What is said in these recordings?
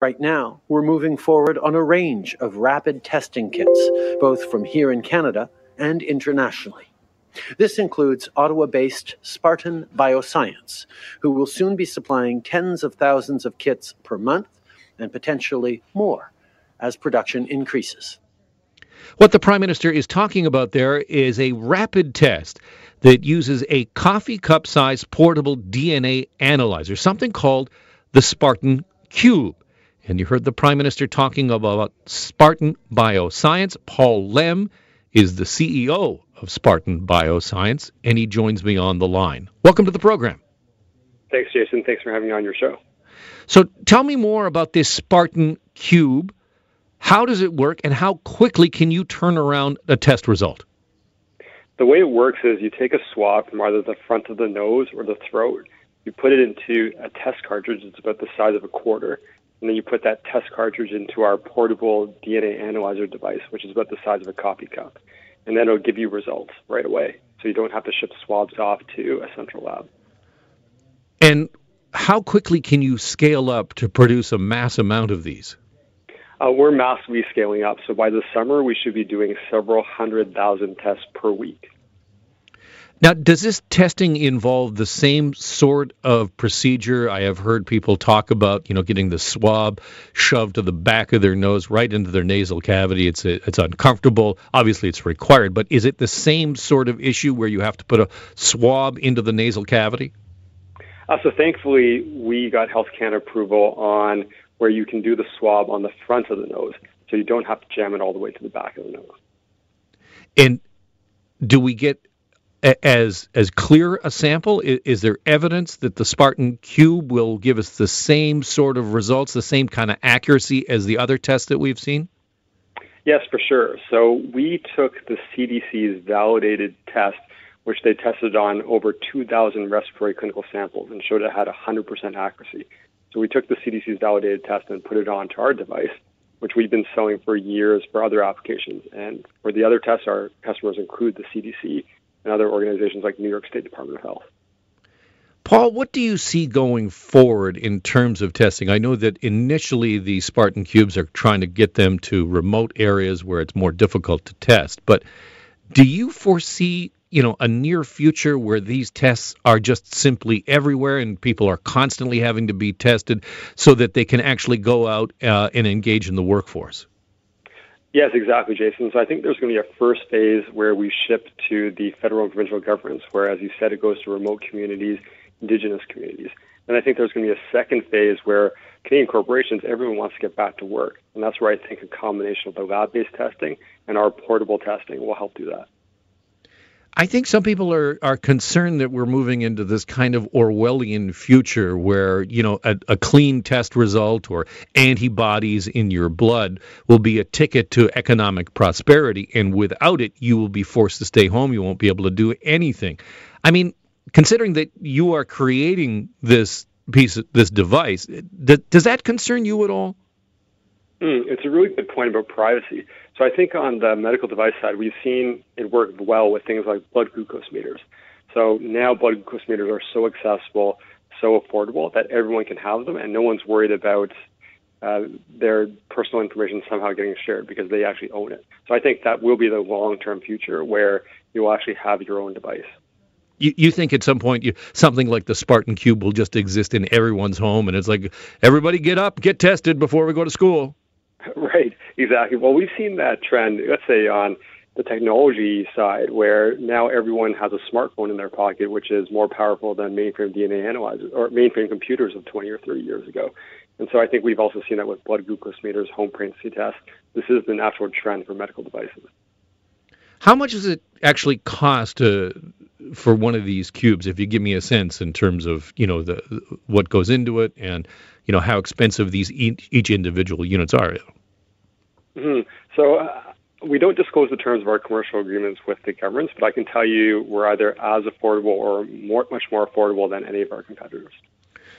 Right now, we're moving forward on a range of rapid testing kits, both from here in Canada and internationally. This includes Ottawa based Spartan Bioscience, who will soon be supplying tens of thousands of kits per month and potentially more as production increases. What the Prime Minister is talking about there is a rapid test that uses a coffee cup sized portable DNA analyzer, something called the Spartan Cube. And you heard the Prime Minister talking about Spartan Bioscience. Paul Lem is the CEO of Spartan Bioscience, and he joins me on the line. Welcome to the program. Thanks, Jason. Thanks for having me on your show. So tell me more about this Spartan Cube. How does it work, and how quickly can you turn around a test result? The way it works is you take a swab from either the front of the nose or the throat, you put it into a test cartridge that's about the size of a quarter, and then you put that test cartridge into our portable DNA analyzer device, which is about the size of a coffee cup. And then it'll give you results right away. So you don't have to ship swabs off to a central lab. And how quickly can you scale up to produce a mass amount of these? Uh, we're massively scaling up. So by the summer, we should be doing several hundred thousand tests per week. Now, does this testing involve the same sort of procedure? I have heard people talk about, you know, getting the swab shoved to the back of their nose, right into their nasal cavity. It's it's uncomfortable. Obviously, it's required, but is it the same sort of issue where you have to put a swab into the nasal cavity? Uh, so, thankfully, we got Health Canada approval on where you can do the swab on the front of the nose, so you don't have to jam it all the way to the back of the nose. And do we get as as clear a sample? Is, is, there evidence that the Spartan Cube will give us the same sort of results, the same kind of accuracy as the other tests that we've seen? Yes, for sure. So we took the CDC's validated test, which they tested on over 2,000 respiratory clinical samples and showed it had 100% accuracy. So we took the CDC's validated test and put it onto our device, which we've been selling for years for other applications. And for the other tests, our customers include the CDC and other organizations like New York State Department of Health. Paul, what do you see going forward in terms of testing? I know that initially the Spartan Cubes are trying to get them to remote areas where it's more difficult to test, but do you foresee, you know, a near future where these tests are just simply everywhere and people are constantly having to be tested so that they can actually go out uh, and engage in the workforce? Yes, exactly, Jason. So I think there's going to be a first phase where we ship to the federal and provincial governments, where, as you said, it goes to remote communities, indigenous communities. And I think there's going to be a second phase where Canadian corporations, everyone wants to get back to work. And that's where I think a combination of the lab based testing and our portable testing will help do that. I think some people are, are concerned that we're moving into this kind of Orwellian future where, you know, a, a, clean test result or antibodies in your blood will be a ticket to economic prosperity. And without it, you will be forced to stay home. You won't be able to do anything. I mean, considering that you are creating this piece, this device, does that concern you at all? Mm, it's a really good point about privacy. So I think on the medical device side, we've seen it work well with things like blood glucose meters. So now blood glucose meters are so accessible, so affordable that everyone can have them, and no one's worried about uh, their personal information somehow getting shared because they actually own it. So I think that will be the long-term future where you will actually have your own device. You, you think at some point you, something like the Spartan Cube will just exist in everyone's home, and it's like everybody get up, get tested before we go to school. Right, exactly. Well, we've seen that trend, let's say, on the technology side, where now everyone has a smartphone in their pocket, which is more powerful than mainframe DNA analyzers or mainframe computers of 20 or 30 years ago. And so I think we've also seen that with blood glucose meters, home pregnancy tests. This is the natural trend for medical devices. How much does it actually cost to, for one of these cubes? If you give me a sense in terms of you know the what goes into it and you know how expensive these each, each individual units are. Mm-hmm. So uh, we don't disclose the terms of our commercial agreements with the governments, but I can tell you we're either as affordable or more, much more affordable than any of our competitors.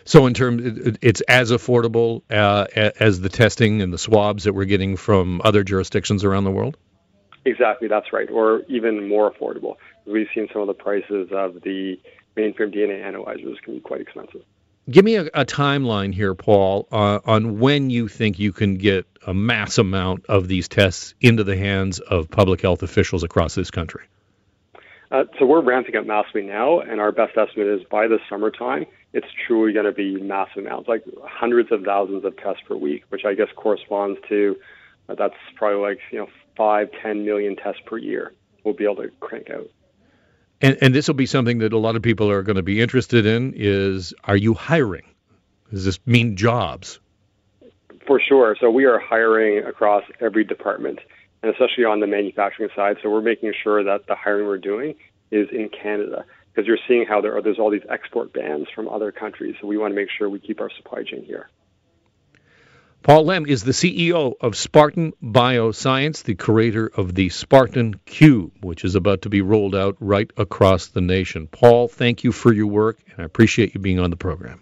So, in terms, it's as affordable uh, as the testing and the swabs that we're getting from other jurisdictions around the world. Exactly, that's right, or even more affordable. We've seen some of the prices of the mainframe DNA analyzers can be quite expensive. Give me a, a timeline here, Paul, uh, on when you think you can get a mass amount of these tests into the hands of public health officials across this country. Uh, so we're ramping up massively now, and our best estimate is by the summertime, it's truly going to be massive amounts, like hundreds of thousands of tests per week, which I guess corresponds to Uh, that's probably like you know five, ten million tests per year. We'll be able to crank out. And, and this will be something that a lot of people are going to be interested in. Is are you hiring? Does this mean jobs? For sure. So we are hiring across every department, and especially on the manufacturing side. So we're making sure that the hiring we're doing is in Canada because you're seeing how there are there's all these export bans from other countries. So we want to make sure we keep our supply chain here. Paul Lem is the CEO of Spartan Bioscience, the creator of the Spartan Cube, which is about to be rolled out right across the nation. Paul, thank you for your work, and I appreciate you being on the program.